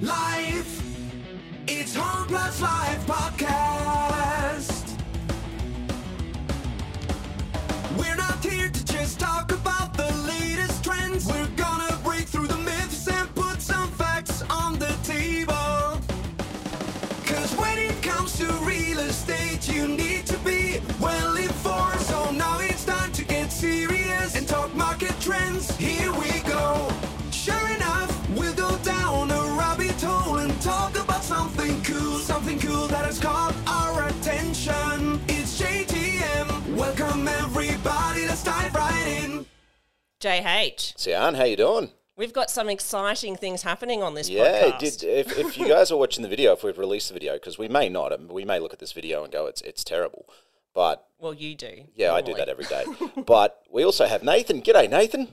live. It's Home Plus Life podcast. JH, Siarn, how you doing? we've got some exciting things happening on this Yeah, podcast. did if, if you guys are watching the video, if we've released the video, because we may not, um, we may look at this video and go, it's it's terrible. But well, you do. yeah, I do that every day. but we also have Nathan. G'day, Nathan.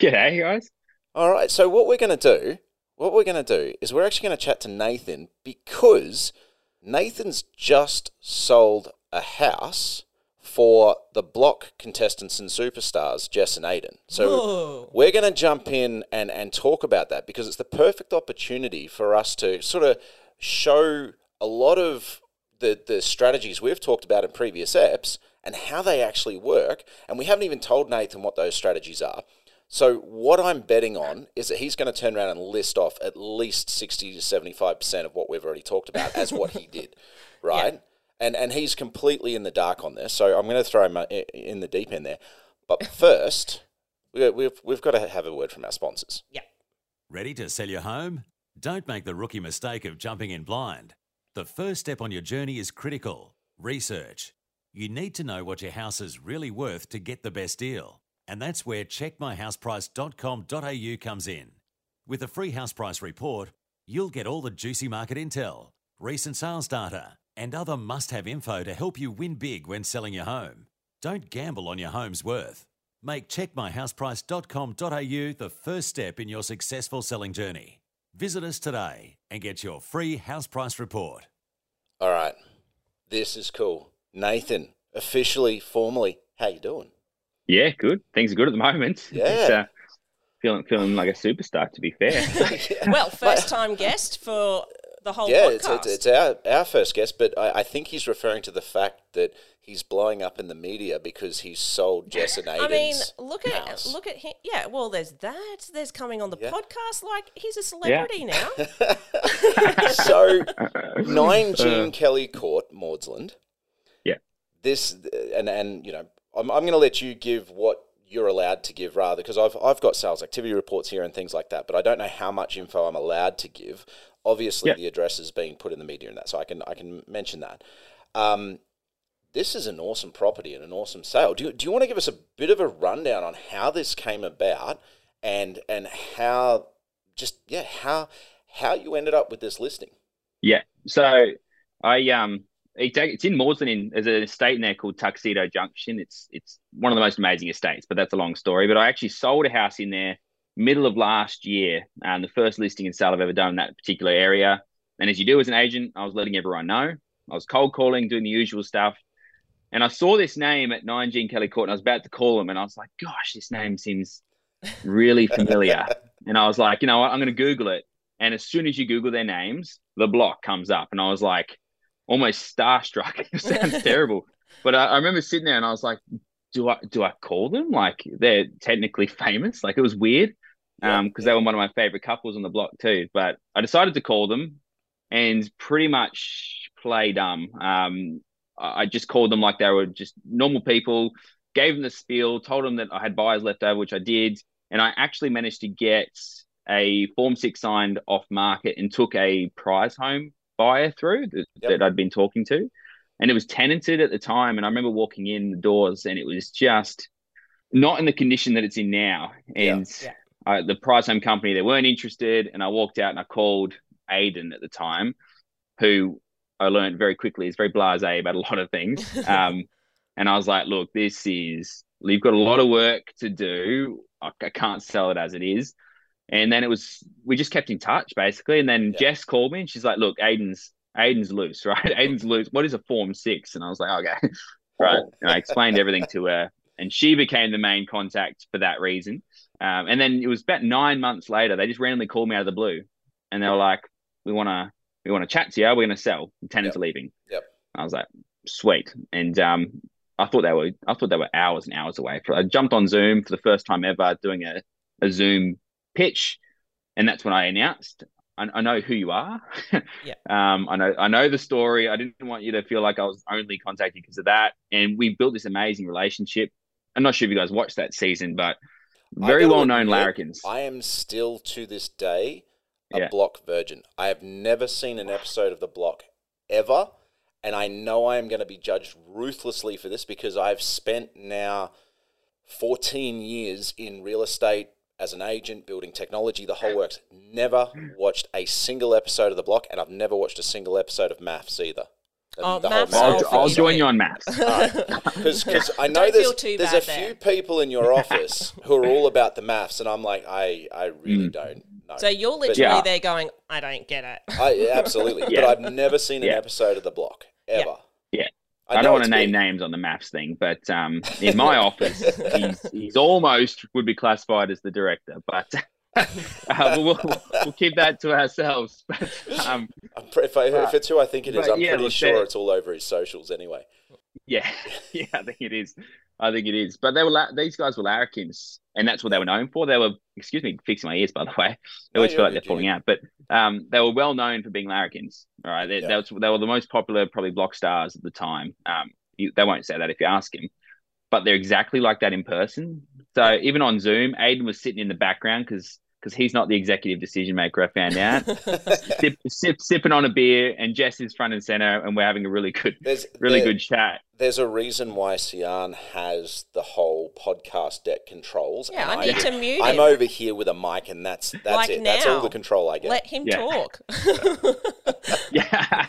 G'day, guys. All right, so what we're going to do, what we're going to do is we're actually going to chat to Nathan because Nathan's just sold a house for the block contestants and superstars, Jess and Ayden. So Whoa. we're going to jump in and, and talk about that because it's the perfect opportunity for us to sort of show a lot of the, the strategies we've talked about in previous apps and how they actually work. And we haven't even told Nathan what those strategies are. So what I'm betting on is that he's going to turn around and list off at least 60 to 75% of what we've already talked about as what he did, right? And and he's completely in the dark on this. So I'm going to throw him uh, in the deep end there. But first, we- we've we've got to have a word from our sponsors. Yeah. Ready to sell your home? Don't make the rookie mistake of jumping in blind. The first step on your journey is critical research. You need to know what your house is really worth to get the best deal. And that's where checkmyhouseprice.com.au comes in. With a free house price report, you'll get all the juicy market intel, recent sales data, and other must have info to help you win big when selling your home. Don't gamble on your home's worth. Make checkmyhouseprice.com.au the first step in your successful selling journey. Visit us today and get your free house price report. All right, this is cool. Nathan, officially, formally, how you doing? Yeah, good. Things are good at the moment. Yeah. It's, uh, feeling feeling like a superstar. To be fair. Well, first time guest for the whole yeah, podcast. it's, it's, it's our, our first guest, but I, I think he's referring to the fact that he's blowing up in the media because he's sold Jess and Ayden's I mean, look at house. look at him. Yeah, well, there's that. There's coming on the Yeah. podcast. Like he's a celebrity now. so nine uh, Jean Kelly Court, Maudsland. Yeah. This and and you know, I'm I'm going to let you give what you're allowed to give rather because I've I've got sales activity reports here and things like that, but I don't know how much info I'm allowed to give. Obviously, Yeah. the address is being put in the media and that, so I can I can mention that. Um, this is an awesome property and an awesome sale. Do you, do you want to give us a bit of a rundown on how this came about and and how just yeah how how you ended up with this listing? yeah. So I um, it's, in. In there's an estate in there called Tuxedo Junction. It's it's one of the most amazing estates, but that's a long story. But I actually sold a house in there middle of last year, and the first listing and sale I've ever done in that particular area. And as you do as an agent, I was letting everyone know. I was cold calling, doing the usual stuff. And I saw this name at 9 Jean Kelly Court and I was about to call him and I was like, gosh, this name seems really familiar. and I was like, you know what, I'm going to Google it. And as soon as you Google their names, the block comes up. And I was like, almost starstruck. it sounds terrible. But I, I remember sitting there and I was like, do I do I call them? Like they're technically famous. Like it was weird. Um, because they were one of my favorite couples on the block too. But I decided to call them and pretty much play dumb. Um, I I just called them like they were just normal people, gave them the spiel, told them that I had buyers left over, which I did, and I actually managed to get a Form Six signed off market and took a prize home buyer through that, Yep. that I'd been talking to, and it was tenanted at the time. And I remember walking in the doors, and it was just not in the condition that it's in now. And Yeah. I, the price home company they weren't interested, and I walked out and I called Ayden at the time, who I learned very quickly is very blasé about a lot of things. Um, and I was like, look, this is you've got a lot of work to do. I, I can't sell it as it is. And then it was we just kept in touch basically. And then Yeah. Jess called me and she's like, look, Ayden's Ayden's loose, right? Ayden's loose. What is a form six? And I was like, okay, right. And I explained everything to her, and she became the main contact for that reason. Um, and then it was about nine months later, they just randomly called me out of the blue. and they were like, "We want to, we want to chat to you. We're going to sell. The tenants Yep. are leaving." Yep. I was like, "Sweet." And um, I thought they were, I thought they were hours and hours away. I jumped on Zoom for the first time ever, doing a, a Zoom pitch, and that's when I announced. I, I know who you are. Yeah. Um, I know, I know the story. I didn't want you to feel like I was only contacting because of that. And we built this amazing relationship. I'm not sure if you guys watched that season, but very well known larrikins. I am still to this day a Yeah. block virgin. I have never seen an episode of the block ever, and I know I am going to be judged ruthlessly for this because I've spent now 14 years in real estate as an agent, building technology, the whole works. Never watched a single episode of the block, and I've never watched a single episode of MAFS either. The- Oh, the MAFS, I'll, I'll I'll join you on MAFS. Because I know there's, there's bad a few people in your office who are all about the MAFS, and I'm like, I, I really Mm. don't know. So you're literally Yeah. there going, I don't get it. I, absolutely. Yeah. But I've never seen an Yeah. episode of The Block, ever. Yeah. I, I, don't want to name big. names on the MAFS thing, but um, in my office, he's, he's almost would be classified as the director, but uh, we'll, we'll, we'll keep that to ourselves. But um, if, I, if it's who I think it is, I'm yeah, pretty sure it's all over his socials anyway. Yeah, yeah, I think it is. I think it is. But they were these guys were larrikins, and that's what they were known for. They were, excuse me, fixing my ears by the way. They No, always you're feel like they're falling out, but um, they were well known for being larrikins. All right, they, Yeah. they, was, they were the most popular, probably block stars at the time. Um, you, they won't say that if you ask him, but they're exactly like that in person. So even on Zoom, Ayden was sitting in the background because because he's not the executive decision maker. I found out. sip, sip, sipping on a beer, and Jess is front and center, and we're having a really good, There's really there- good chat. There's a reason why Siarn has the whole podcast deck controls. Yeah, and I need to mute I'm him. over here with a mic, and that's that's Like it. That's all the control I get. Let him Yeah. talk. yeah.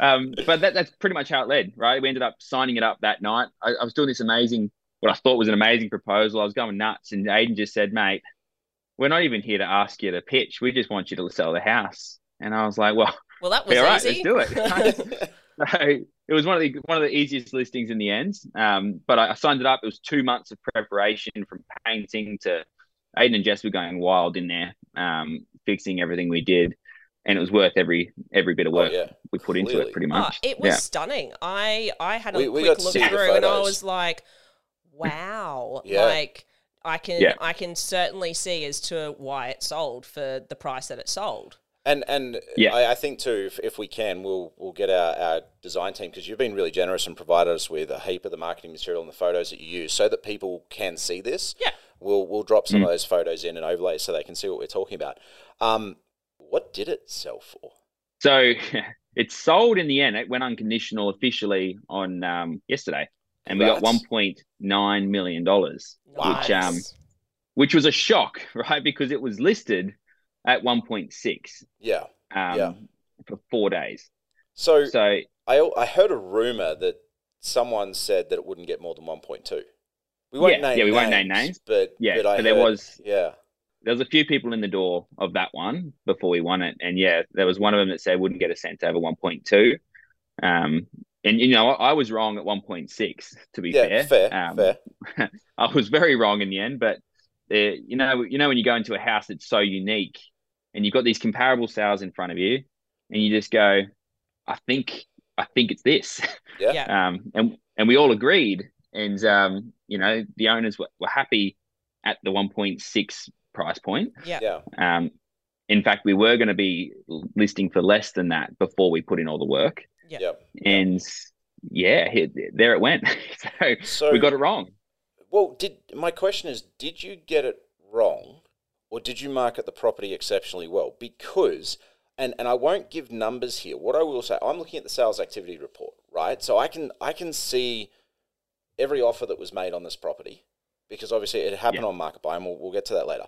um, but that, that's pretty much how it led, right? We ended up signing it up that night. I, I was doing this amazing, what I thought was an amazing proposal. I was going nuts, and Ayden just said, "Mate, we're not even here to ask you to pitch. We just want you to sell the house." And I was like, "Well, well, that was all right, easy. let's do it." So it was one of the one of the easiest listings in the end. Um, but I, I signed it up. It was two months of preparation from painting to Ayden and Jess were going wild in there, um, fixing everything we did, and it was worth every every bit of Oh, work yeah. we put into it. Pretty Oh, much. it was Yeah. stunning. I I had a We- we quick got to look through and I was like, wow. Yeah. Like I can Yeah. I can certainly see as to why it sold for the price that it sold. And and Yeah. I, I think too, if, if we can, we'll we'll get our, our design team because you've been really generous and provided us with a heap of the marketing material and the photos that you use, so that people can see this. Yeah. We'll we'll drop some Mm. of those photos in and overlays so they can see what we're talking about. Um, what did it sell for? So it sold in the end. It went unconditional officially on um, yesterday, and we got one Congrats. point nine million dollars, which um, which was a shock, right? Because it was listed at one point six Yeah. um, Yeah. for four days. So, So I I heard a rumor that someone said that it wouldn't get more than one point two. We won't Yeah, name yeah, we names, won't name names. but Yeah, but, but there was- yeah there was a few people in the door of that one before we won it, and yeah, there was one of them that said wouldn't get a cent over one point two. Um, and you know, I, I was wrong at one point six. To be yeah fair, fair Um, fair I was very wrong in the end, but uh, you know, you know when you go into a house that's so unique, and you've got these comparable sales in front of you, and you just go, I think, I think it's this, yeah Yeah. um, and and we all agreed, and um, you know, the owners were, were happy at the one point six price point. yeah. yeah Um, in fact, we were going to be listing for less than that before we put in all the work, Yeah. yeah. and yeah, here, there it went. so So we got it wrong. Well, did my question is, did you get it wrong, or did you market the property exceptionally well? Because, and and I won't give numbers here. What I will say, I'm looking at the sales activity report, right? So I can I can see every offer that was made on this property, because obviously it happened Yeah. on market buy, and we'll, we'll get to that later.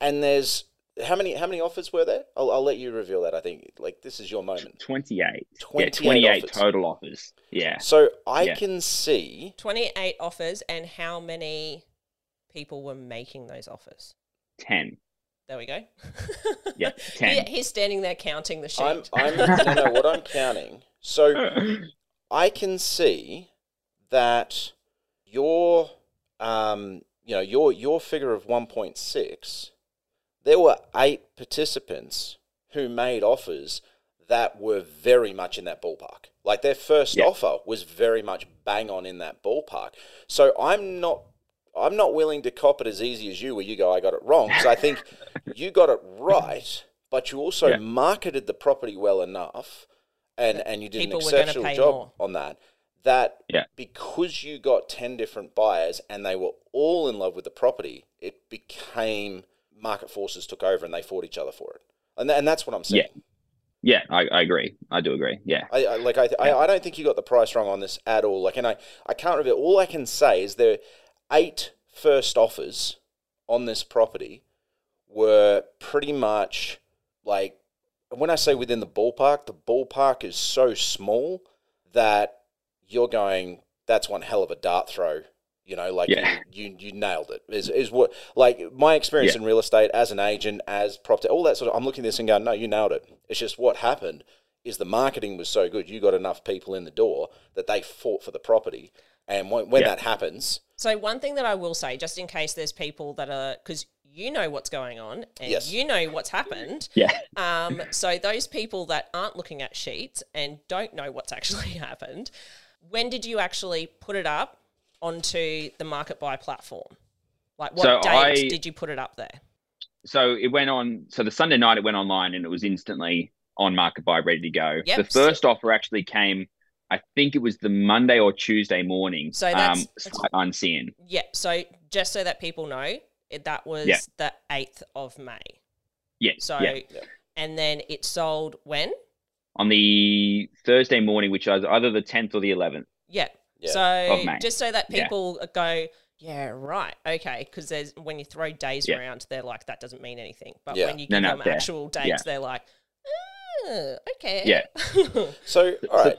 And there's how many how many offers were there? I'll, I'll let you reveal that. I think like this is your moment. 28. 28 yeah, 28 offers. total offers. Yeah. So I Yeah. can see 28 offers and how many people were making those offers? 10. There we go. Yeah, He- he's standing there counting the sheet. I'm I'm no no what I'm counting. So I can see that your um you know your your figure of 1.6 there were eight participants who made offers that were very much in that ballpark. Like their first Yeah. offer was very much bang on in that ballpark. So I'm not I'm not willing to cop it as easy as you where you go, I got it wrong. Because I think you got it right, but you also Yeah. marketed the property well enough and, and you did People an exceptional job more. on that. That Yeah. because you got 10 different buyers and they were all in love with the property, it became market forces took over and they fought each other for it. And, tha- and that's what I'm saying. Yeah, Yeah, I, I agree. I do agree. Yeah. I, I like I, I I don't think you got the price wrong on this at all. Like, and I I can't reveal. All I can say is there eight first offers on this property were pretty much like when I say within the ballpark, the ballpark is so small that you're going. That's one hell of a dart throw. You know, like Yeah. you, you you nailed it. Is is what like my experience Yeah. in real estate as an agent, as property, all that sort of. I'm looking at this and going, no, you nailed it. It's just what happened is the marketing was so good. You got enough people in the door that they fought for the property, and when, when Yeah. that happens, So one thing that I will say, just in case there's people that are, because you know what's going on and Yes. you know what's happened. Yeah. Um, so those people that aren't looking at sheets and don't know what's actually happened, when did you actually put it up onto the market buy platform? Like what So date I- did you put it up there? So it went on. So the Sunday night it went online and it was instantly on market buy, ready to go. Yep. The first offer actually came. I think it was the Monday or Tuesday morning. So that's- um, that's- unseen. Yeah. So just so that people know, that was Yeah. the eighth of May. Yeah. So yeah. and then it sold when? on the Thursday morning, which was either the tenth or the eleventh. Yeah. Yeah. So just so that Yeah. people go, yeah, right, okay, because there's when you throw days Yeah. around, they're like that doesn't mean anything. But Yeah. when you No, give no, them fair. actual dates, Yeah. they're like, oh, okay, Yeah. So, all right.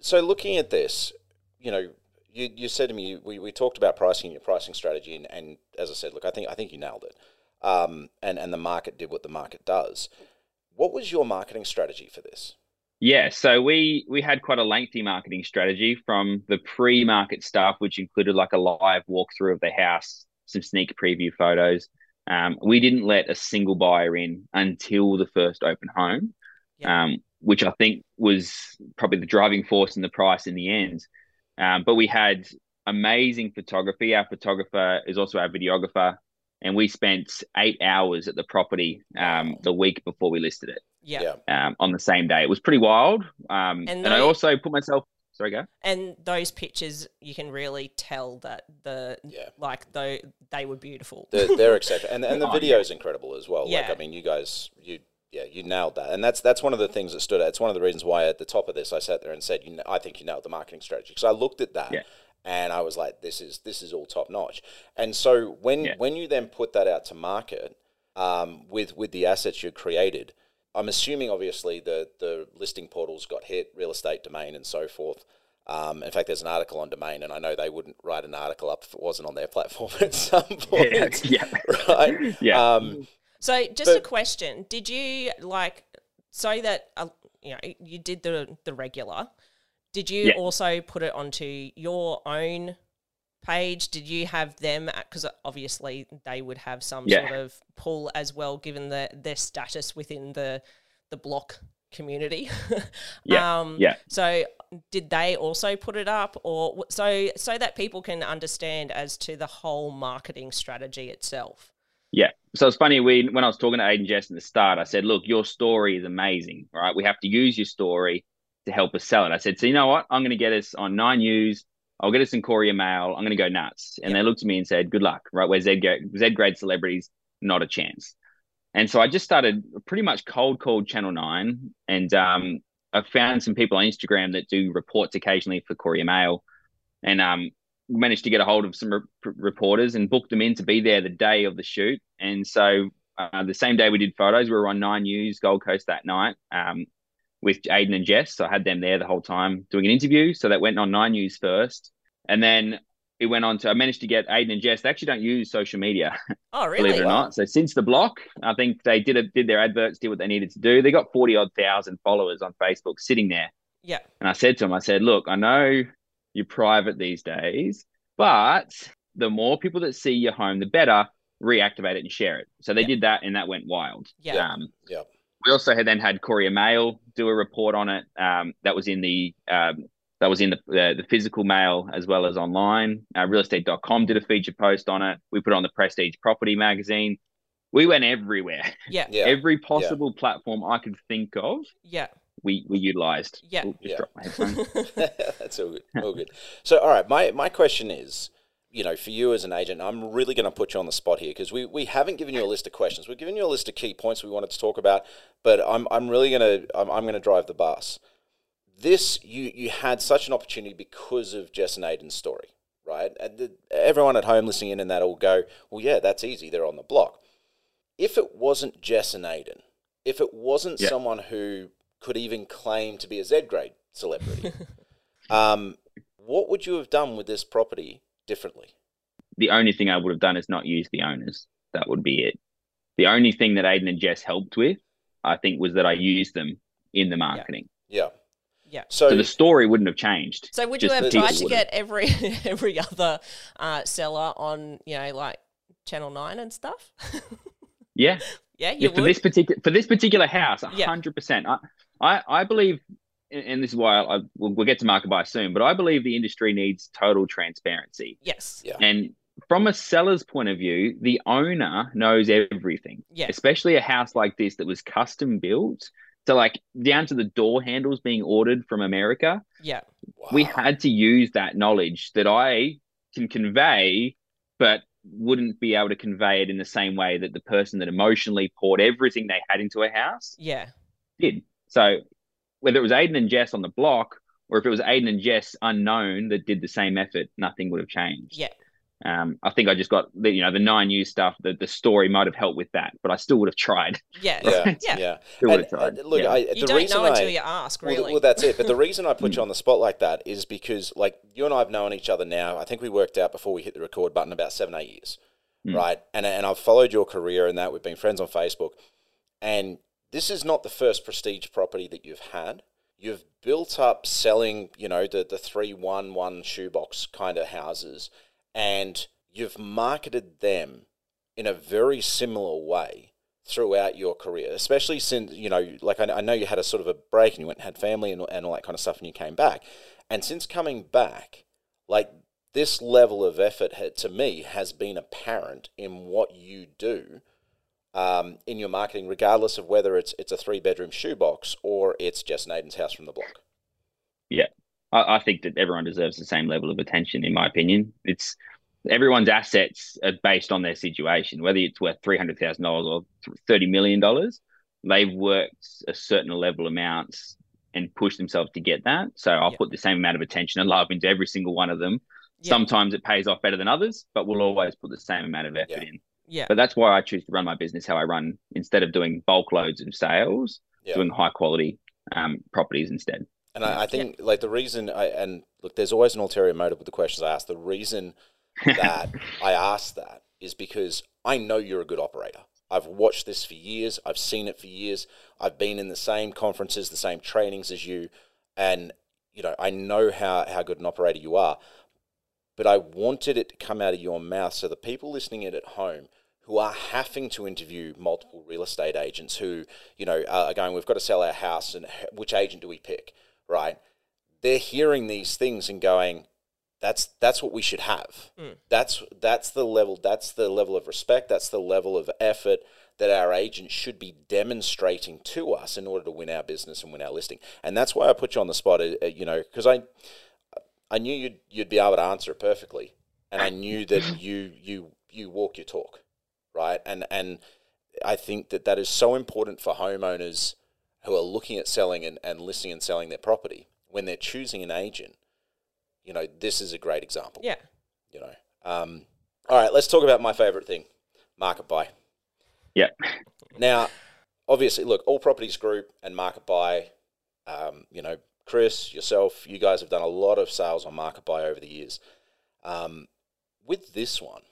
So, looking at this, you know, you, you said to me we, we talked about pricing your pricing strategy, and, and as I said, look, I think I think you nailed it. Um, and and the market did what the market does. What was your marketing strategy for this? Yeah, so we we had quite a lengthy marketing strategy from the pre-market stuff, which included like a live walkthrough of the house, some sneak preview photos. Um, we didn't let a single buyer in until the first open home, Yeah. um, which I think was probably the driving force in the price in the end. Um, but we had amazing photography. Our photographer is also our videographer, and we spent eight hours at the property um, the week before we listed it yeah. Yeah. um, on the same day. It was pretty wild. Um, And and I also put myself. Sorry, go. And those pictures, you can really tell that the Yeah. like though they were beautiful. They're, they're exceptional, and and the Oh, video is incredible as well. Like Yeah. I mean, you guys, you yeah, you nailed that, and that's that's one of the things that stood out. It's one of the reasons why at the top of this I sat there and said, you know, I think you nailed the marketing strategy because I looked at that. Yeah. And I was like, "This is this is all top notch." And so when Yeah. when you then put that out to market um, with with the assets you created, I'm assuming obviously the the listing portals got hit, real estate domain, and so forth. Um, in fact, there's an article on domain, and I know they wouldn't write an article up if it wasn't on their platform at some point, yeah, right? Yeah. Um, So, just a question: Did you like so that uh, you know you did the the regular? Did you Yeah. also put it onto your own page? Did you have them? Because obviously they would have some Yeah. sort of pull as well, given the their status within the the block community. Yeah, um, yeah. So, did they also put it up, or so so that people can understand as to the whole marketing strategy itself? yeah. So it's funny. We when I was talking to Ayden Jess at the start, I said, "Look, your story is amazing. right? we have to use your story to help us sell it." I said, "So you know what? I'm going to get us on Nine News. I'll get us in Courier Mail. I'm going to go nuts." And they looked at me and said, "Good luck. Right, we're Z Z grade celebrities, not a chance." And so I just started pretty much cold called Channel Nine, and um, I found some people on Instagram that do reports occasionally for Courier Mail, and um, managed to get a hold of some re- reporters and booked them in to be there the day of the shoot. And so uh, the same day we did photos, we were on Nine News Gold Coast that night um, with Ayden and Jess. So I had them there the whole time doing an interview. So that went on Nine News first, and then it went on to I managed to get Ayden and Jess. They actually don't use social media Oh, really? believe it or not. So since the block, I think they did it, did their adverts, did what they needed to do. They got forty odd thousand followers on Facebook sitting there. Yeah. And I said to them, I said, look, I know you're private these days, but the more people that see your home, the better. Reactivate it and share it. So they Yeah. did that, and that went wild. Yeah. Um, yeah. We also had then had Courier Mail do a report on it. Um, that was in the um, that was in the uh, the physical mail as well as online. Uh, realestate.com did a feature post on it. We put it on the Prestige Property magazine. We went everywhere. Yeah. Yeah. Every possible platform I could think of, Yeah. we we utilized. Yeah. Ooh, just Yeah. dropped my. That's all good. All good. So, all right, my, my question is, you know, for you as an agent, I'm really going to put you on the spot here because we, we haven't given you a list of questions. We've given you a list of key points we wanted to talk about, but I'm, I'm really going to I'm, I'm going to drive the bus. This you you had such an opportunity because of Jess and Ayden's story, right? And the, everyone at home listening in and that will go, well, yeah, that's easy. They're on the block. If it wasn't Jess and Ayden, if it wasn't Yeah. someone who could even claim to be a Z grade celebrity, um, what would you have done with this property differently? the only thing I would have done is not use the owners. That would be it. The only thing that Ayden and Jess helped with, I think, was that I used them in the marketing. Yeah. Yeah. So, So the story wouldn't have changed. So would you have tried to get every every other uh, seller on, you know, like Channel Nine and stuff? Yeah, yeah, yeah you for this particular for this particular house, Yeah. hundred percent. I, I I believe, and- and this is why I, we'll, we'll get to market buy soon. But I believe the industry needs total transparency. yes. Yeah. And from a seller's point of view, the owner knows everything. Yeah. Especially a house like this that was custom built. So like down to the door handles being ordered from America. Yeah. we had to use that knowledge that I can convey, but wouldn't be able to convey it in the same way that the person that emotionally poured everything they had into a house Yeah. did. So whether it was Ayden and Jess on the block or if it was Ayden and Jess unknown that did the same effort, nothing would have changed. Yeah. Um, I think I just got the you know the nine news stuff. The the story might have helped with that, but I still would have tried. Yeah. yeah, Yeah. yeah. Still would have tried. uh, look, Yeah. I, You the don't reason know I, until you ask, Well, really. well, that's it. But the reason I put you on the spot like that is because, like, you and I have known each other now. I think we worked out before we hit the record button about seven, eight years, Mm. right? And and I've followed your career and that. We've been friends on Facebook, and this is not the first prestige property that you've had. You've built up selling, you know, the the three one one shoebox kind of houses, and you've marketed them in a very similar way throughout your career, especially since you know, like I, I know you had a sort of a break and you went and had family and, and all that kind of stuff, and you came back, and since coming back, like this level of effort had, to me has been apparent in what you do um, in your marketing, regardless of whether it's it's a three bedroom shoebox or it's just Ayden's house from the block. I, I think that everyone deserves the same level of attention, in my opinion. It's everyone's assets are based on their situation, whether it's worth three hundred thousand dollars or thirty million dollars. They've worked a certain level amounts and pushed themselves to get that. So I'll Yeah. put the same amount of attention and love into every single one of them. Yeah. Sometimes it pays off better than others, but we'll always put the same amount of effort Yeah. in. Yeah. But that's why I choose to run my business how I run instead of doing bulk loads of sales, Yeah. doing high quality um, properties instead. And I, I think like the reason I and look, there's always an ulterior motive with the questions I ask. The reason that I ask that is because I know you're a good operator. I've watched this for years. I've seen it for years. I've been in the same conferences, the same trainings as you, and you know I know how how good an operator you are. But I wanted it to come out of your mouth so the people listening in at home who are having to interview multiple real estate agents who you know are going, we've got to sell our house, and which agent do we pick? Right? They're hearing these things and going, that's that's what we should have. That's that's the level. That's the level of respect. That's the level of effort that our agent should be demonstrating to us in order to win our business and win our listing. And that's why I put you on the spot. uh, uh, You know, because I I knew you'd you'd be able to answer it perfectly, and I knew that you you you walk your talk, right? And and I think that that is so important for homeowners who are looking at selling and, and listing and selling their property when they're choosing an agent. You know, this is a great example. Yeah. You know, um, all right, let's talk about my favorite thing, market buy. Yeah. Now, obviously, look, all properties group and market buy. Um, you know, Chris, yourself, you guys have done a lot of sales on market buy over the years. Um, with this one,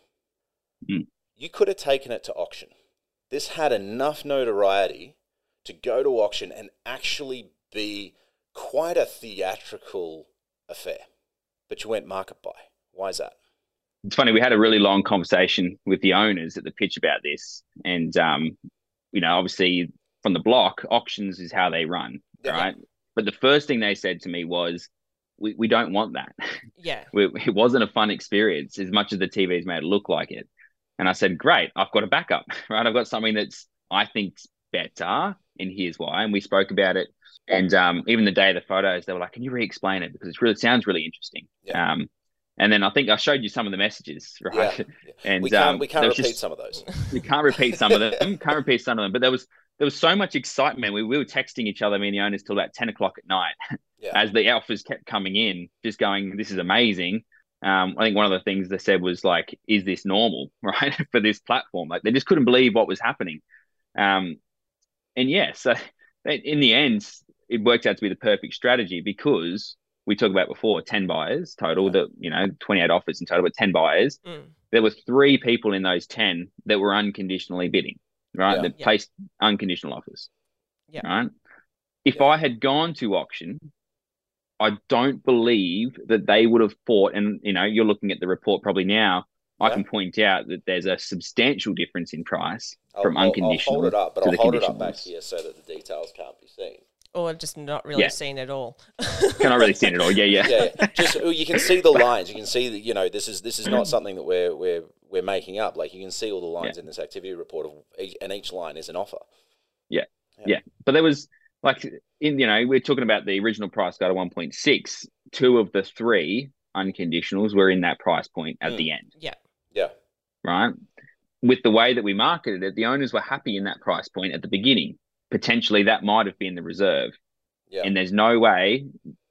Mm. You could have taken it to auction. This had enough notoriety to go to auction and actually be quite a theatrical affair. But you went market buy. Why is that? it's funny we had a really long conversation with the owners at the pitch about this and um you know obviously from the block, auctions is how they run, Yeah. right? But the first thing they said to me was, "We we don't want that. Yeah. we, it wasn't a fun experience as much as the TVs made it look like it." And I said, "Great, I've got a backup, right? I've got something that's I think's better, and here's why." And we spoke about it. And um, even the day of the photos, they were like, "Can you re-explain it because it really sounds really interesting." Yeah. Um, and then I think I showed you some of the messages, right? Yeah. And we can't um, we can't repeat just- some of those. we can't repeat some of them. Can't repeat some of them. But there was there was so much excitement. We, we were texting each other, me and the owners, till about ten o'clock at night, Yeah. as the offers kept coming in, just going, "This is amazing." Um, I think one of the things they said was like, "Is this normal?" Right for this platform, like they just couldn't believe what was happening. Um, and yeah, so in the end, it worked out to be the perfect strategy because we talked about before, ten buyers total. That you know, twenty eight offers in total, but ten buyers Mm. there were three people in those 10 that were unconditionally bidding, right? Yeah. That Yeah. placed unconditional offers. Yeah. Right. If Yeah. I had gone to auction, I don't believe that they would have fought. And, you know, you're looking at the report probably now. I can point out that there's a substantial difference in price I'll, from I'll- unconditional. I'll hold it up, but to I'll the hold it up conditional back here so that the details can't be seen. Or just not really Yeah. seen at all. Can I really see it at all? Yeah, yeah. yeah, yeah. just you can see the lines. You can see that you know this is this is not something that we're we're we're making up. Like you can see all the lines in this activity report, of each, and each line is an offer. Yeah, yeah. But there was like in you know, we're talking about the original price guide to 1.6. Two of the three unconditionals were in that price point at Mm. the end. Yeah. Yeah, right? With the way that we marketed it, the owners were happy in that price point at the beginning. Potentially that might have been the reserve. yeah, And there's no way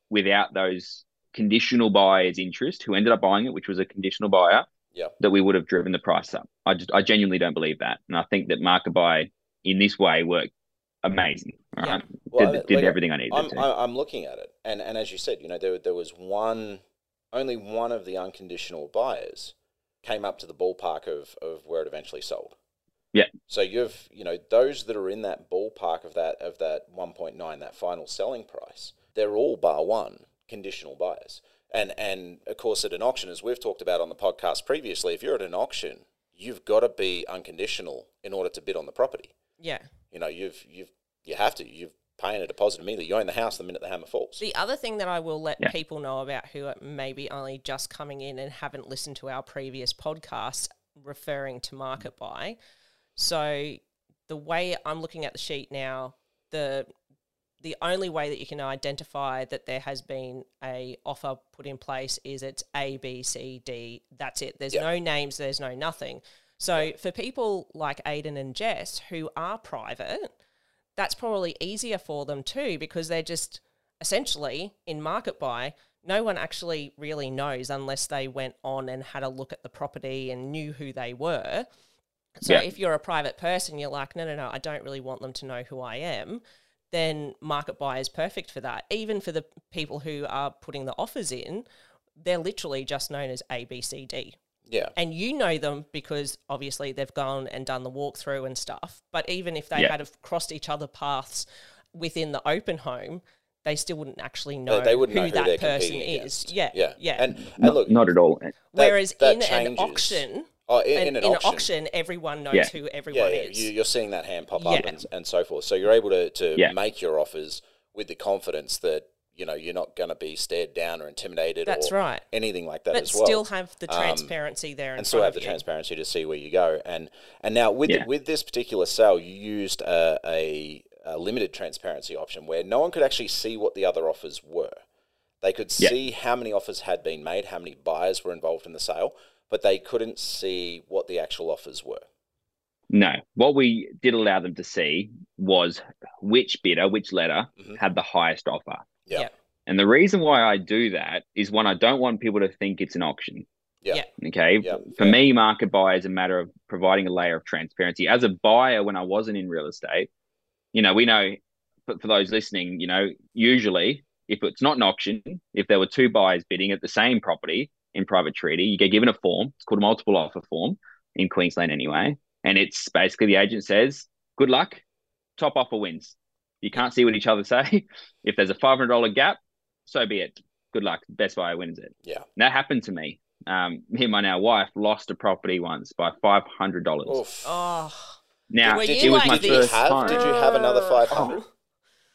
without those conditional buyers' interest who ended up buying it, which was a conditional buyer, yeah. that we would have driven the price up. I just I genuinely don't believe that. And I think that market buy in this way worked amazing. Right. Well, did I- did like, everything I needed I'm to. I'm looking at it, and and as you said, you know, there there was one, only one of the unconditional buyers came up to the ballpark of of where it eventually sold. Yeah. So you've you know those that are in that ballpark of that of that 1.9 that final selling price, they're all bar one conditional buyers. And and of course at an auction, as we've talked about on the podcast previously, if you're at an auction, you've got to be unconditional in order to bid on the property. Yeah. You know, you've you've you have to. You've paying a deposit immediately. You own the house the minute the hammer falls. The other thing that I will let Yeah. people know about who are maybe only just coming in and haven't listened to our previous podcast referring to market buy. So the way I'm looking at the sheet now, the the only way that you can identify that there has been a offer put in place is it's A, B, C, D. That's it. There's Yeah. no names. There's no nothing. So for people like Ayden and Jess who are private, that's probably easier for them too because they're just essentially in market buy. No one actually really knows unless they went on and had a look at the property and knew who they were. So Yeah. if you're a private person, you're like, no, no, no, I don't really want them to know who I am. Then market buy is perfect for that. Even for the people who are putting the offers in, they're literally just known as A, B, C, D Yeah. and you know them because obviously they've gone and done the walkthrough and stuff. But even if they Yeah. had have crossed each other paths within the open home, they still wouldn't actually know they wouldn't who know who that person is. against. Yeah, Yeah. yeah. And, and not, look, not at all. that- Whereas that in an auction, oh, in, an- in an in auction, an auction, everyone knows Yeah. who everyone yeah, is. you, you're seeing that hand pop up and, and so forth. So you're able to, to Yeah. make your offers with the confidence that you know you're not going to be stared down or intimidated That's or right. anything like that but as well. still have the Um, transparency there in and still front have the you. transparency to see where you go. And and now with Yeah. with this particular sale, you used a, a, a limited transparency option where no one could actually see what the other offers were. They could Yeah. see how many offers had been made, how many buyers were involved in the sale, but they couldn't see what the actual offers were. No. What we did allow them to see was which bidder, which letter Mhm. had the highest offer. Yeah. Yeah. And the reason why I do that is one, I don't want people to think it's an auction. Yeah. Yeah. Okay. Yeah, For fair. me, market buy is a matter of providing a layer of transparency. As a buyer, when I wasn't in real estate, you know, we know, but for those listening, you know, usually if it's not an auction, if there were two buyers bidding at the same property in private treaty, you get given a form. It's called a multiple offer form in Queensland anyway. And it's basically the agent says, good luck, top offer wins. You can't see what each other say. If there's a $500 gap, so be it. Good luck. Best buyer wins it. Yeah. And that happened to me. Um, me and my now wife lost a property once by five hundred dollars. Oh, Now Were it, you was like my Did you first have? time. Did you have another five hundred?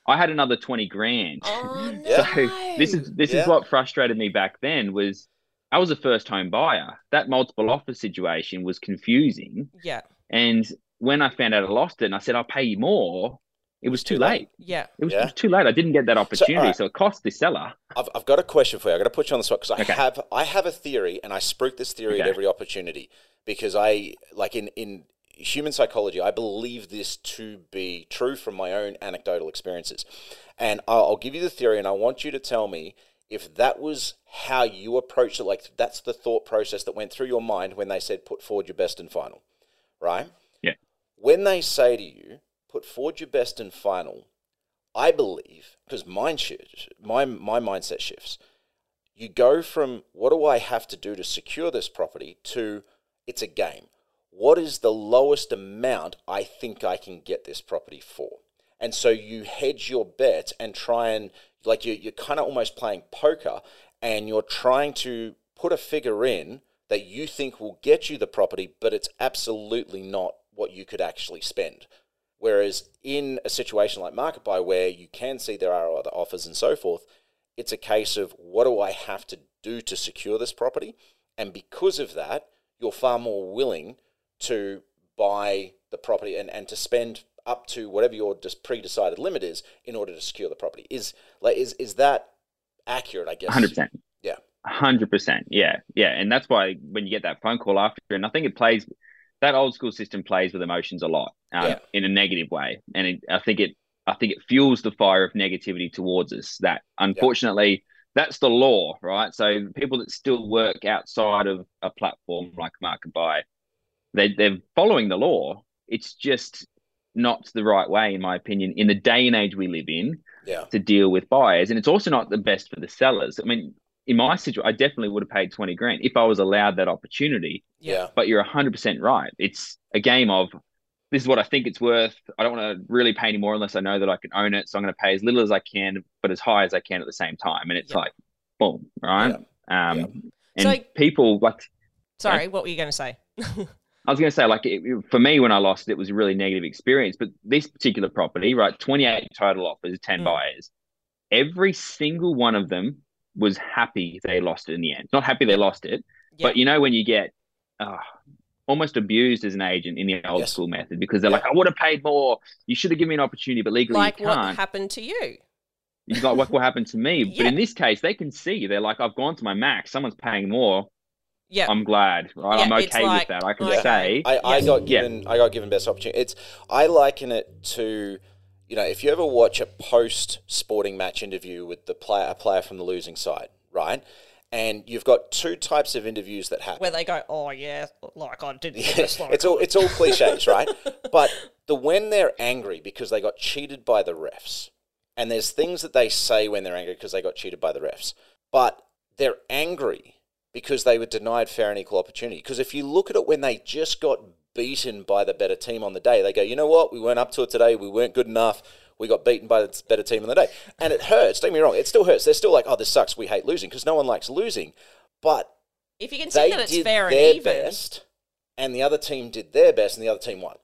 I had another twenty grand. Oh no! So this is this Yeah. is what frustrated me back then was I was a first home buyer. That multiple offer situation was confusing. yeah, And when I found out I lost it and I said, I'll pay you more, it was too Too late. late. yeah. It was, Yeah. it was too late. I didn't get that opportunity. So, alright. it cost the seller. I've, I've got a question for you. I've got to put you on the spot because I Okay. have I have a theory and I spruik this theory at every opportunity because I like in in human psychology I believe this to be true from my own anecdotal experiences, and I'll, I'll give you the theory and I want you to tell me if that was how you approached it. Like that's the thought process that went through your mind when they said put forward your best and final, right? Yeah. When they say to you put forward your best and final, I believe because mind shifts, my my mindset shifts. You go from what do I have to do to secure this property to it's a game. What is the lowest amount I think I can get this property for? And so you hedge your bet and try and like you you're kind of almost playing poker and you're trying to put a figure in that you think will get you the property, but it's absolutely not what you could actually spend. Whereas in a situation like market buy where you can see there are other offers and so forth, it's a case of what do I have to do to secure this property? And because of that, you're far more willing to buy the property and, and to spend up to whatever your just pre-decided limit is in order to secure the property. Is like is is that accurate, I guess? 100%. Yeah. Hundred percent, yeah, yeah, and that's why when you get that phone call after, and I think it plays that old school system plays with emotions a lot um, Yeah. in a negative way, and it, I think it, I think it fuels the fire of negativity towards us. That unfortunately, that's the law, right? So people that still work outside of a platform like Market Buy, they they're following the law. It's just not the right way, in my opinion, in the day and age we live in Yeah. to deal with buyers, and it's also not the best for the sellers. I mean, in my situation, I definitely would have paid twenty grand if I was allowed that opportunity. Yeah. But you're hundred percent right. It's a game of this is what I think it's worth. I don't want to really pay any more unless I know that I can own it. So I'm going to pay as little as I can, but as high as I can at the same time. And it's Yeah. like, boom, right? Um, Yeah. and So- people like Sorry, what were you going to say? I was going to say, like, it, it- for me, when I lost it, it was a really negative experience. But this particular property, right, 28 total offers, 10 Mm. buyers, every single one of them was happy they lost it in the end. Not happy they lost it, Yeah. but you know, when you get uh, almost abused as an agent in the old Yes. school method because they're Yeah. like, I would have paid more. You should have given me an opportunity, but legally like you what can't. happened to you? You got what will happen to me. But in this case, they can see they're like, I've gone to my max. Someone's paying more. Yeah, I'm glad. Right? Yeah, I'm okay like- with that. I can okay. say, I, I Yes. got Yeah. given I got given best opportunity. It's I liken it to you know if you ever watch a post sporting match interview with the player a player from the losing side, right? And you've got two types of interviews that happen. where they go, oh yeah, like I did this. Like it's all it's all cliches, right? But the when they're angry because they got cheated by the refs, and there's things that they say when they're angry because they got cheated by the refs, but they're angry because they were denied fair and equal opportunity. Because if you look at it when they just got beaten by the better team on the day, they go, you know what, we weren't up to it today, we weren't good enough. We got beaten by the better team on the day. And it hurts, don't get me wrong, it still hurts. They're still like, oh, this sucks, we hate losing, because no one likes losing. But if you can see they that it's fair and their even, best, and the other team did their best, and the other team won.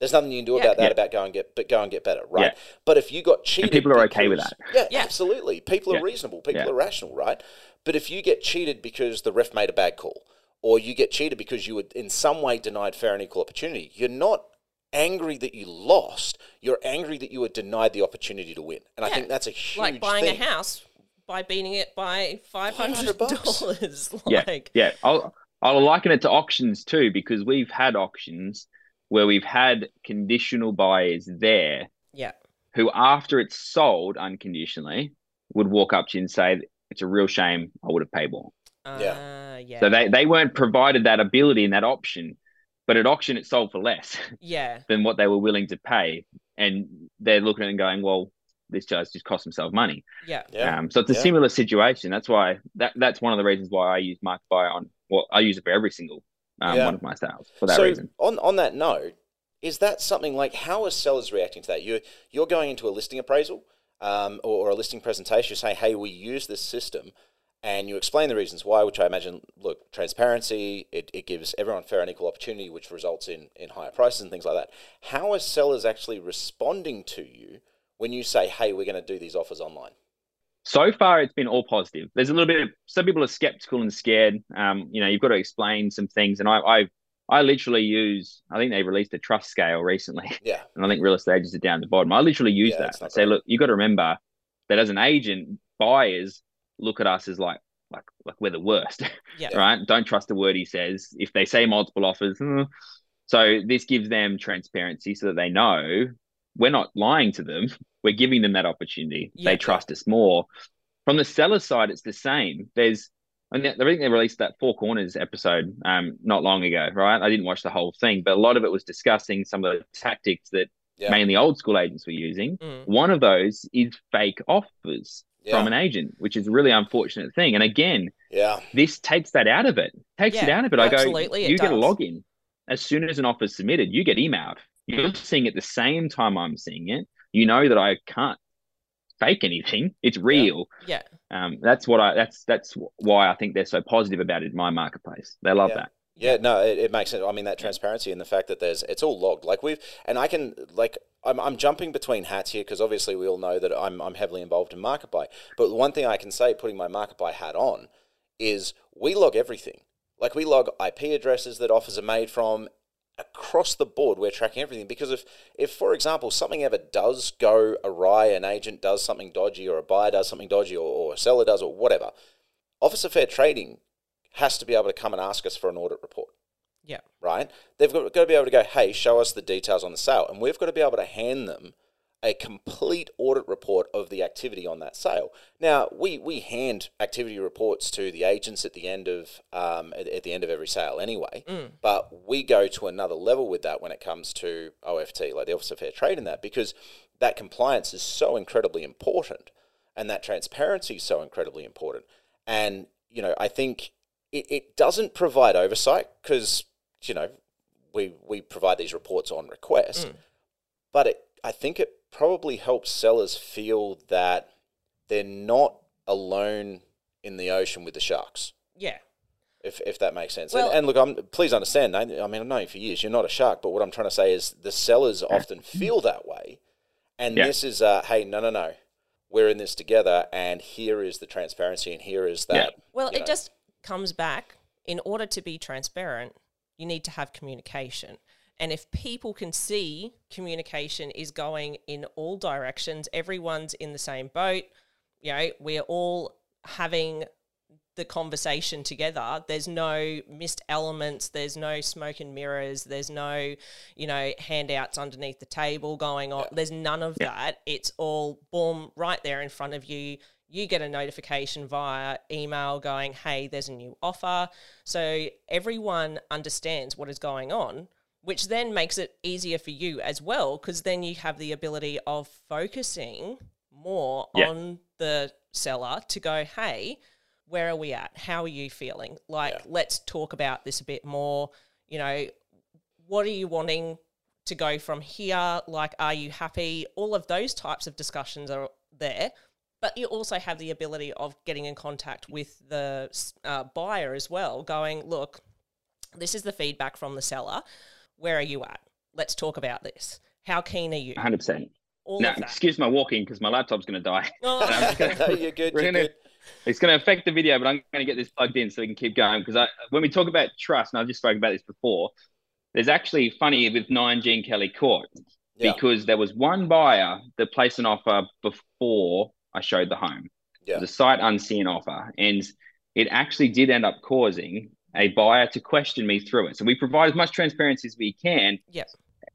There's nothing you can do Yeah. about that. Yeah. About go and get, but go and get better, right? Yeah. But if you got cheated, people are okay with that. Yeah, Yeah. absolutely. People are reasonable. People Yeah. are rational, right? But if you get cheated because the ref made a bad call, or you get cheated because you were in some way denied fair and equal opportunity, you're not angry that you lost. You're angry that you were denied the opportunity to win. And I think that's a huge like buying thing. a house by beating it by five hundred dollars. yeah, yeah. I'll I'll liken it to auctions too because we've had auctions where we've had conditional buyers there yeah, who, after it's sold unconditionally, would walk up to you and say, "It's a real shame. I would have paid more." Uh, yeah, So they they weren't provided that ability and that option, but at auction it sold for less yeah, than what they were willing to pay, and they're looking at it and going, "Well, this guy's just cost himself money." yeah, Yeah. Um, so it's a Yeah. similar situation. That's why that that's one of the reasons why I use Market Buy on. Well, I use it for every single um, Yeah. one of my sales for that so reason. on on that note, is that something like how are sellers reacting to that? You you're going into a listing appraisal um, or, or a listing presentation, you're saying, "Hey, we use this system," and you explain the reasons why, which I imagine, look, transparency, it, it gives everyone fair and equal opportunity, which results in, in higher prices and things like that. How are sellers actually responding to you when you say, hey, we're going to do these offers online? So far, it's been all positive. There's a little bit of some people are skeptical and scared. Um, you know, you've got to explain some things, and I, I, I literally use. I think they released a trust scale recently, Yeah. and I think real estate agents are down the bottom. I literally use Yeah, that. I say, look, you've got to remember that as an agent, buyers look at us as like, like, like we're the worst. Yeah. right? Don't trust a word he says. If they say multiple offers, hmm. so this gives them transparency so that they know we're not lying to them. We're giving them that opportunity. Yeah. They trust us more. From the seller side, it's the same. There's, and I think they released that Four Corners episode um, not long ago, right? I didn't watch the whole thing, but a lot of it was discussing some of the tactics that Yeah. mainly old school agents were using. Mm. One of those is fake offers Yeah. from an agent, which is a really unfortunate thing. And again, Yeah. this takes that out of it. Takes it out of it. I go, absolutely it you get a login. As soon as an offer is submitted, you get emailed. You're seeing it the same time I'm seeing it. You know that I can't fake anything. It's real. Yeah. Um, that's what I. That's that's why I think they're so positive about it in my marketplace. They love Yeah. that. Yeah, no, it, it makes sense. I mean, that transparency and the fact that there's it's all logged. Like we've and I can like I'm I'm jumping between hats here because obviously we all know that I'm I'm heavily involved in Market Buy. But one thing I can say, putting my Market Buy hat on, is we log everything. Like we log IP addresses that offers are made from across the board. We're tracking everything because if if for example something ever does go awry, an agent does something dodgy, or a buyer does something dodgy, or, or a seller does, or whatever, Office of Fair Trading has to be able to come and ask us for an audit report Yeah. right? They've got, got to be able to go, hey, show us the details on the sale. And we've got to be able to hand them a complete audit report of the activity on that sale. Now, we, we hand activity reports to the agents at the end of um, at, at the end of every sale anyway, but we go to another level with that when it comes to OFT, like the Office of Fair Trade and that, because that compliance is so incredibly important and that transparency is so incredibly important. And, you know, I think it, it doesn't provide oversight because, you know, we, we provide these reports on request, but it, I think it probably helps sellers feel that they're not alone in the ocean with the sharks. Yeah. If, if that makes sense, Well- and, and look, I'm please understand. I, I mean, I've known you for years. You're not a shark, but what I'm trying to say is the sellers often feel that way, and Yeah. this is, uh, hey, no, no, no, we're in this together, and here is the transparency, and here is that. Well, it know. just comes back in order to be transparent, you need to have communication. And if people can see communication is going in all directions, everyone's in the same boat, you know, we're all having the conversation together. There's no missed elements, there's no smoke and mirrors, there's no, you know, handouts underneath the table going on. There's none of that. It's all boom right there in front of you. You get a notification via email going, hey, there's a new offer. So everyone understands what is going on, which then makes it easier for you as well, because then you have the ability of focusing more Yeah. on the seller to go, hey, where are we at? How are you feeling? Like, Yeah. let's talk about this a bit more. You know, what are you wanting to go from here? Like, are you happy? All of those types of discussions are there. But you also have the ability of getting in contact with the uh, buyer as well, going, look, this is the feedback from the seller. Where are you at? Let's talk about this. How keen are you? 100%. All Now, excuse my walking because my laptop's going to die. Oh. I'm just gonna- no, you're good. You're gonna- good. It's going to affect the video, but I'm going to get this plugged in so we can keep going. Because when we talk about trust, and I've just spoken about this before, there's actually funny with nine Gene Kelly Court Yeah. because there was one buyer that placed an offer before I showed the home. Yeah. It was a sight unseen offer, and it actually did end up causing a buyer to question me through it. So we provide as much transparency as we can, Yep.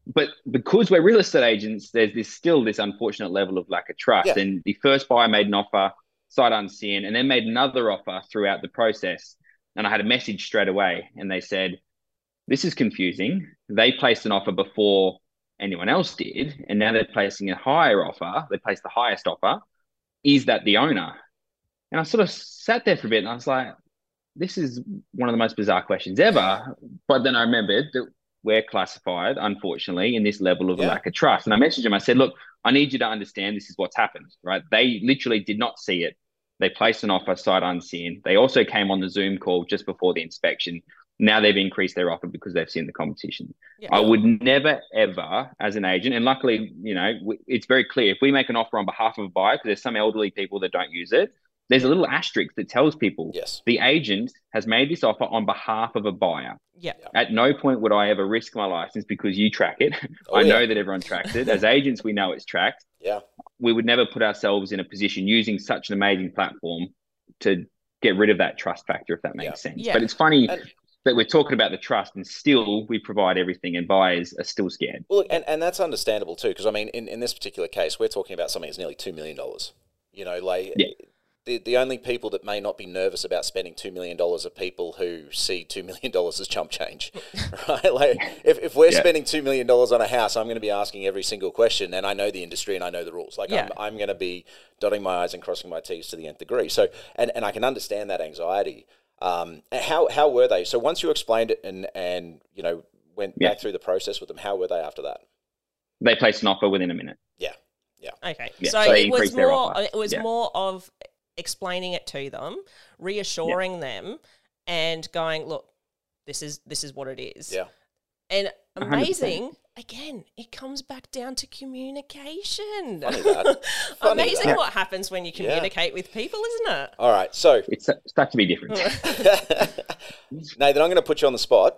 but because we're real estate agents, there's this still this unfortunate level of lack of trust. Yeah. And the first buyer made an offer, sight unseen, and then made another offer throughout the process. And I had a message straight away, and they said, "This is confusing. They placed an offer before anyone else did, and now they're placing a higher offer. They placed the highest offer. Is that the owner?" And I sort of sat there for a bit, and I was like, "This is one of the most bizarre questions ever." But then I remembered that we're classified, unfortunately, in this level of Yeah. lack of trust. And I messaged him. I said, "Look, I need you to understand this is what's happened. Right? They literally did not see it. They placed an offer sight unseen. They also came on the Zoom call just before the inspection. Now they've increased their offer because they've seen the competition. Yeah. I would never, ever, as an agent, and luckily, you know, it's very clear if we make an offer on behalf of a buyer, because there's some elderly people that don't use it, there's a little asterisk that tells people Yes. the agent has made this offer on behalf of a buyer. Yeah. At no point would I ever risk my license because you track it. Oh, I know that everyone tracks it. As agents, we know it's tracked. Yeah. We would never put ourselves in a position using such an amazing platform to get rid of that trust factor, if that makes Yeah. sense. Yeah. But it's funny And- that we're talking about the trust and still we provide everything and buyers are still scared. Well, and, and that's understandable too, because I mean, in, in this particular case, we're talking about something that's nearly $2 million. You know, like Yeah. the, the only people that may not be nervous about spending $2 million are people who see $2 million as chump change, right? Like, if, if we're Yeah. spending $2 million on a house, I'm going to be asking every single question, and I know the industry and I know the rules. Like, Yeah. I'm, I'm going to be dotting my I's and crossing my T's to the nth degree. So, and, and I can understand that anxiety. Um, how, how were they? So, once you explained it and, and you know, went Yeah. back through the process with them, how were they after that? They placed an offer within a minute. Yeah. Okay. Yeah, So, so it was more it was Yeah. more of explaining it to them, reassuring them and going, look, this is this is what it is. Yeah. And 100%. Amazing, again, it comes back down to communication. Funny that. Funny amazing that. what happens when you Yeah. communicate with people, isn't it? All right. So, It's starts to be different. Nathan, I'm going to put you on the spot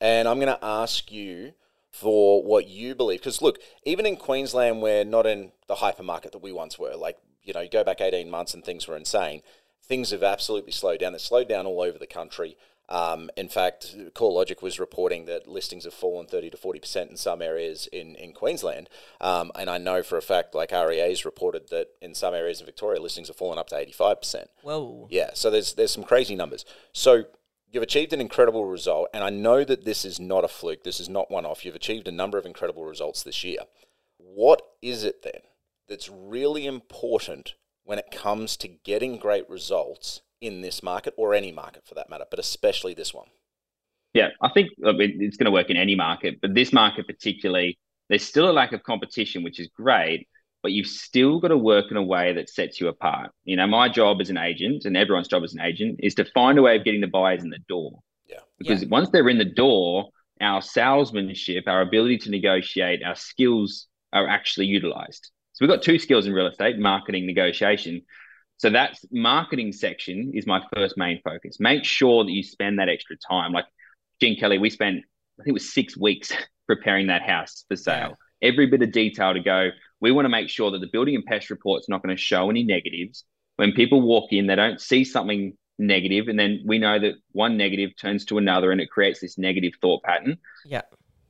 and I'm going to ask you for what you believe. Because, look, even in Queensland, we're not in the hypermarket that we once were. Like, you know, you go back 18 months and things were insane. Things have absolutely slowed down. They've slowed down all over the country. Um, in fact, CoreLogic was reporting that listings have fallen 30 to 40% in some areas in, in Queensland. Um, and I know for a fact, like REA's reported that in some areas of Victoria, listings have fallen up to 85%. Whoa. Yeah, so there's there's some crazy numbers. So you've achieved an incredible result, and I know that this is not a fluke. This is not one off. You've achieved a number of incredible results this year. What is it then that's really important when it comes to getting great results in this market or any market for that matter, but especially this one? Yeah, I think it's going to work in any market, but this market particularly, there's still a lack of competition, which is great, but you've still got to work in a way that sets you apart. You know, my job as an agent and everyone's job as an agent is to find a way of getting the buyers in the door. Yeah. Because once they're in the door, our salesmanship, our ability to negotiate, our skills are actually utilized. So we've got two skills in real estate marketing, negotiation. So that's marketing section is my first main focus. Make sure that you spend that extra time. Like Gene Kelly, we spent, I think it was six weeks preparing that house for sale. Every bit of detail to go. We want to make sure that the building and pest report's not going to show any negatives. When people walk in, they don't see something negative, and then we know that one negative turns to another, and it creates this negative thought pattern. Yeah.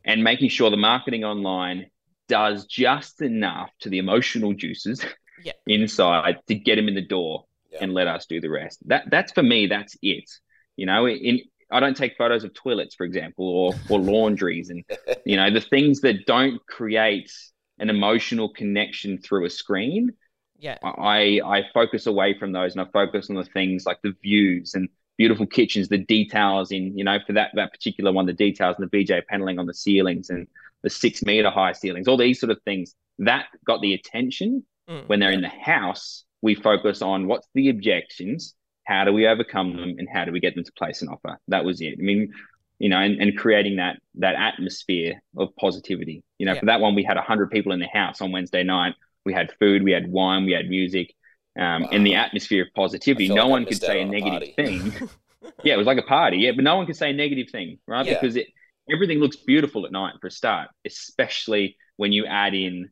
And making sure the marketing online does just enough to the emotional juices Yeah. inside to get him in the door Yeah. and let us do the rest. That that's for me. That's it. You know, in I don't take photos of toilets, for example, or or laundries, and you know the things that don't create an emotional connection through a screen. Yeah. I I focus away from those, and I focus on the things like the views and beautiful kitchens, the details in you know for that that particular one, the details in the VJ paneling on the ceilings and the six meter high ceilings, all these sort of things that got the attention. Mm. When they're in the house, we focus on what's the objections, how do we overcome them, and how do we get them to place an offer. That was it. I mean, you know, and, and creating that that atmosphere of positivity. You know, Yeah. for that one, we had hundred people in the house on Wednesday night. We had food, we had wine, we had music, um, and the atmosphere of positivity. No like one could say a a negative party. thing. yeah, it was like a party. Yeah, but no one could say a negative thing, right? Yeah. Because it everything looks beautiful at night for a start, especially when you add in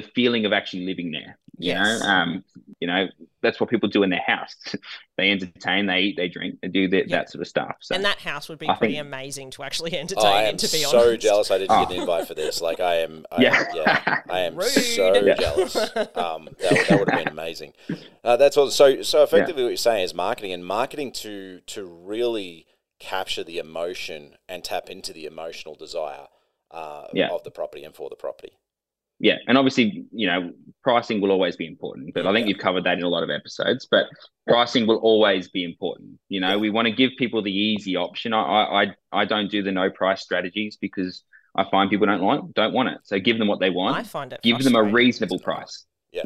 the feeling of actually living there. You Yes. know, um, you know, that's what people do in their house. they entertain, they eat, they drink, they do that, Yeah. that sort of stuff. So and that house would be I pretty think- amazing to actually Oh, entertain I in, am to be so honest. jealous I didn't Oh. get an invite for this. Like I am, I Yeah. yeah, I am so Yeah. jealous. Um, that, that would have been amazing. Uh, that's all. So, so effectively, what you're saying is marketing, and marketing to to really capture the emotion and tap into the emotional desire uh, Yeah. of the property and for the property. Yeah, and obviously, you know, pricing will always be important. But I think you've covered that in a lot of episodes. But pricing will always be important. You know, we want to give people the easy option. I, I, I- I don't do the no price strategies because I find people don't like, don't want it. So give them what they want. I find it give them a reasonable price. Yeah.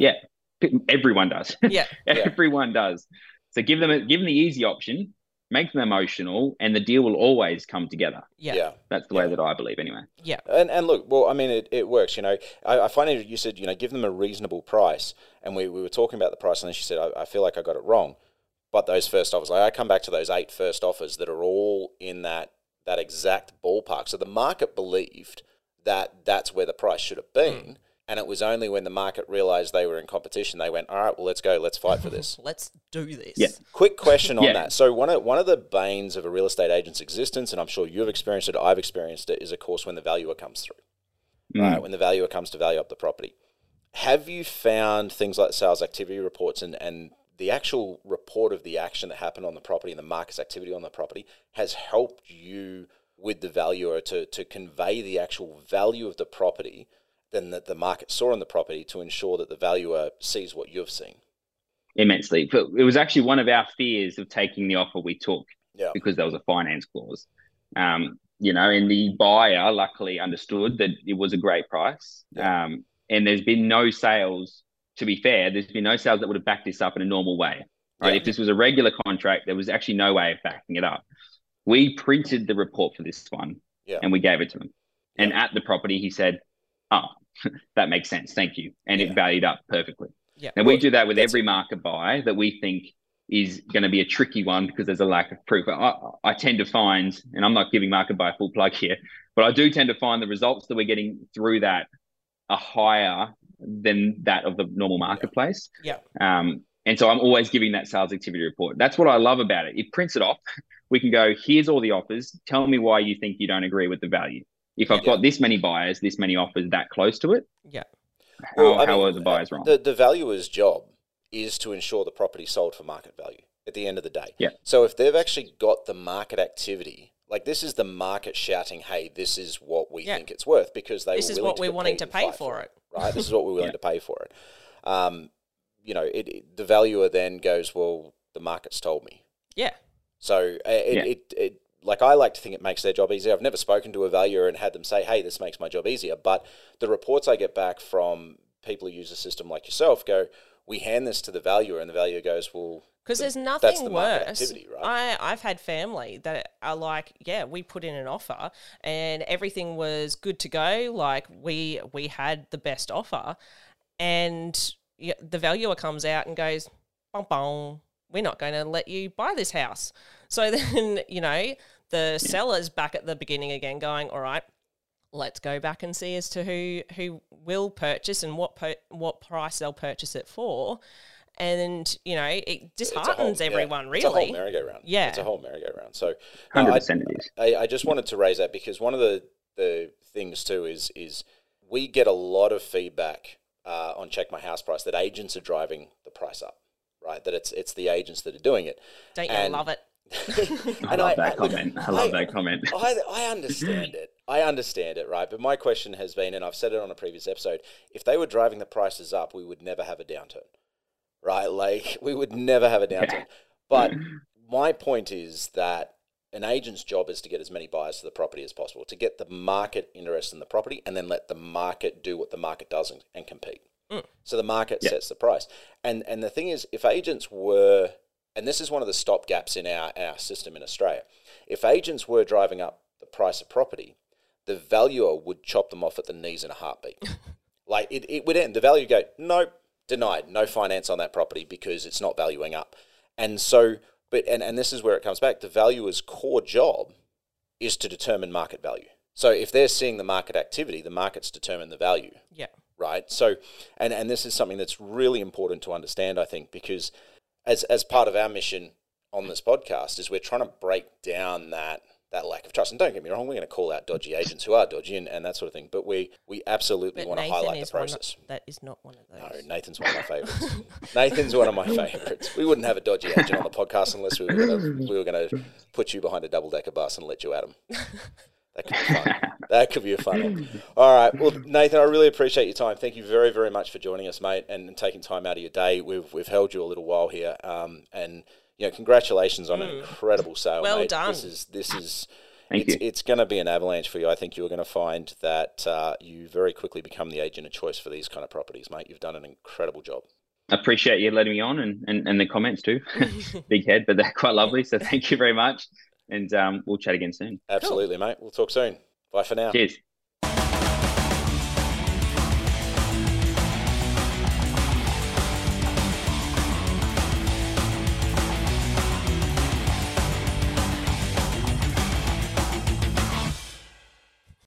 Yeah. Everyone does. Yeah. Everyone does. So give them a, give them the easy option, make them emotional, and the deal will always come together. Yeah. yeah. That's the way that I believe, anyway. Yeah. And and look, well, I mean, it, it works. You know, I, I find it. You said, you know, give them a reasonable price, and we, we were talking about the price, and then she said, I, I feel like I got it wrong. But those first offers, like I come back to those eight first offers that are all in that that exact ballpark. So the market believed that that's where the price should have been, mm. And it was only when the market realized they were in competition they went, all right, well, let's go, let's fight for this. Let's do this. Yeah. Quick question on Yeah. that. So one of one of the banes of a real estate agent's existence, and I'm sure you've experienced it, I've experienced it, is of course when the valuer comes through. Mm. Right, when the valuer comes to value up the property. Have you found things like sales activity reports and, and the actual report of the action that happened on the property and the market's activity on the property has helped you with the valuer to, to convey the actual value of the property than that the market saw on the property to ensure that the valuer sees what you've seen? Immensely. But it was actually one of our fears of taking the offer we took Yeah. because there was a finance clause. Um, you know, and the buyer luckily understood that it was a great price. Um, and there's been no sales, to be fair, there's been no sales that would have backed this up in a normal way. Right. Yeah. If this was a regular contract, there was actually no way of backing it up. We printed the report for this one Yeah. and we gave it to him. And at the property, he said, Oh, that makes sense. Thank you. And Yeah. it valued up perfectly. Yeah. And we do that with every Market Buy that we think is going to be a tricky one because there's a lack of proof. I, I tend to find, and I'm not giving Market Buy a full plug here, but I do tend to find the results that we're getting through that are higher than that of the normal marketplace. Yeah. Um, and so I'm always giving that sales activity report. That's what I love about it. It prints it off. We can go, here's all the offers. Tell me why you think you don't agree with the value. If I've Yeah. got this many buyers, this many offers that close to it, Yeah. how, Well, how mean, are the buyers wrong? The, the valuer's job is to ensure the property sold for market value at the end of the day. Yeah. So if they've actually got the market activity, like this is the market shouting, "Hey, this is what we Yeah. think it's worth," because they This were is what we're wanting to pay for it. right? This is what we're willing Yeah. to pay for it. Um, you know, it, it- the valuer then goes, "Well, the market's told me." Yeah. So uh, it, Yeah. it, it, like I like to think it makes their job easier. I've never spoken to a valuer and had them say, "Hey, this makes my job easier." But the reports I get back from people who use a system like yourself go, "We hand this to the valuer," and the valuer goes, "Well, Because the- there's that's nothing the worse. activity, right?" I, I've had family that are like, yeah, we put in an offer and everything was good to go. Like we we had the best offer, and the valuer comes out and goes, bong bong, we're not going to let you buy this house. So then you know the seller's back at the beginning again, going, all right. Let's go back and see as to who who will purchase and what per, what price they'll purchase it for, and you know it It's whole- disheartens yeah, everyone It's a whole really. merry-go-round. Yeah. it's a whole merry-go-round. So, no, Hundred I- percent it is. I, I just wanted to raise that because one of the, the things too is is we get a lot of feedback uh, on check my house price that agents are driving the price up, right? That it's it's the agents that are doing it. Don't you And- love it? I And love that look, comment. I love that comment. I, I understand it. I understand it, right? But my question has been, and I've said it on a previous episode, if they were driving the prices up, we would never have a downturn, right? Like, we would never have a downturn. But my point is that an agent's job is to get as many buyers to the property as possible, to get the market interested in the property, and then let the market do what the market does and, and compete. Mm. So the market Yeah. sets the price. And and the thing is, if agents were, and this is one of the stop gaps in our, our system in Australia, if agents were driving up the price of property, the valuer would chop them off at the knees in a heartbeat. like it, it would end. The value go, nope, denied, no finance on that property because it's not valuing up. And so, but and, and this is where it comes back. The valuer's core job is to determine market value. So if they're seeing the market activity, the markets determine the value Yeah. right? So, and and this is something that's really important to understand, I think, because as as part of our mission on this podcast is we're trying to break down that that lack of trust. And don't get me wrong, we're going to call out dodgy agents who are dodgy and, and that sort of thing, but we we absolutely But want to Nathan highlight the process. of, that is not one of those. No. Nathan's one of my favourites. Nathan's one of my favourites. We wouldn't have a dodgy agent on the podcast unless we were gonna we were gonna put you behind a double decker bus and let you at him. That could be fun. That could be a fun one. All right. Well, Nathan, I really appreciate your time. Thank you very, very much for joining us, mate, and, and taking time out of your day. We've we've held you a little while here, um, and you know, congratulations on an incredible sale, Well mate. done. This is this is. Thank it's, you. it's going to be an avalanche for you. I think you're going to find that uh, you very quickly become the agent of choice for these kind of properties, mate. You've done an incredible job. appreciate you letting me on and, and, and the comments too. Big head, but they're quite lovely. So thank you very much. And um, we'll chat again soon. Absolutely, mate. We'll talk soon. Bye for now. Cheers.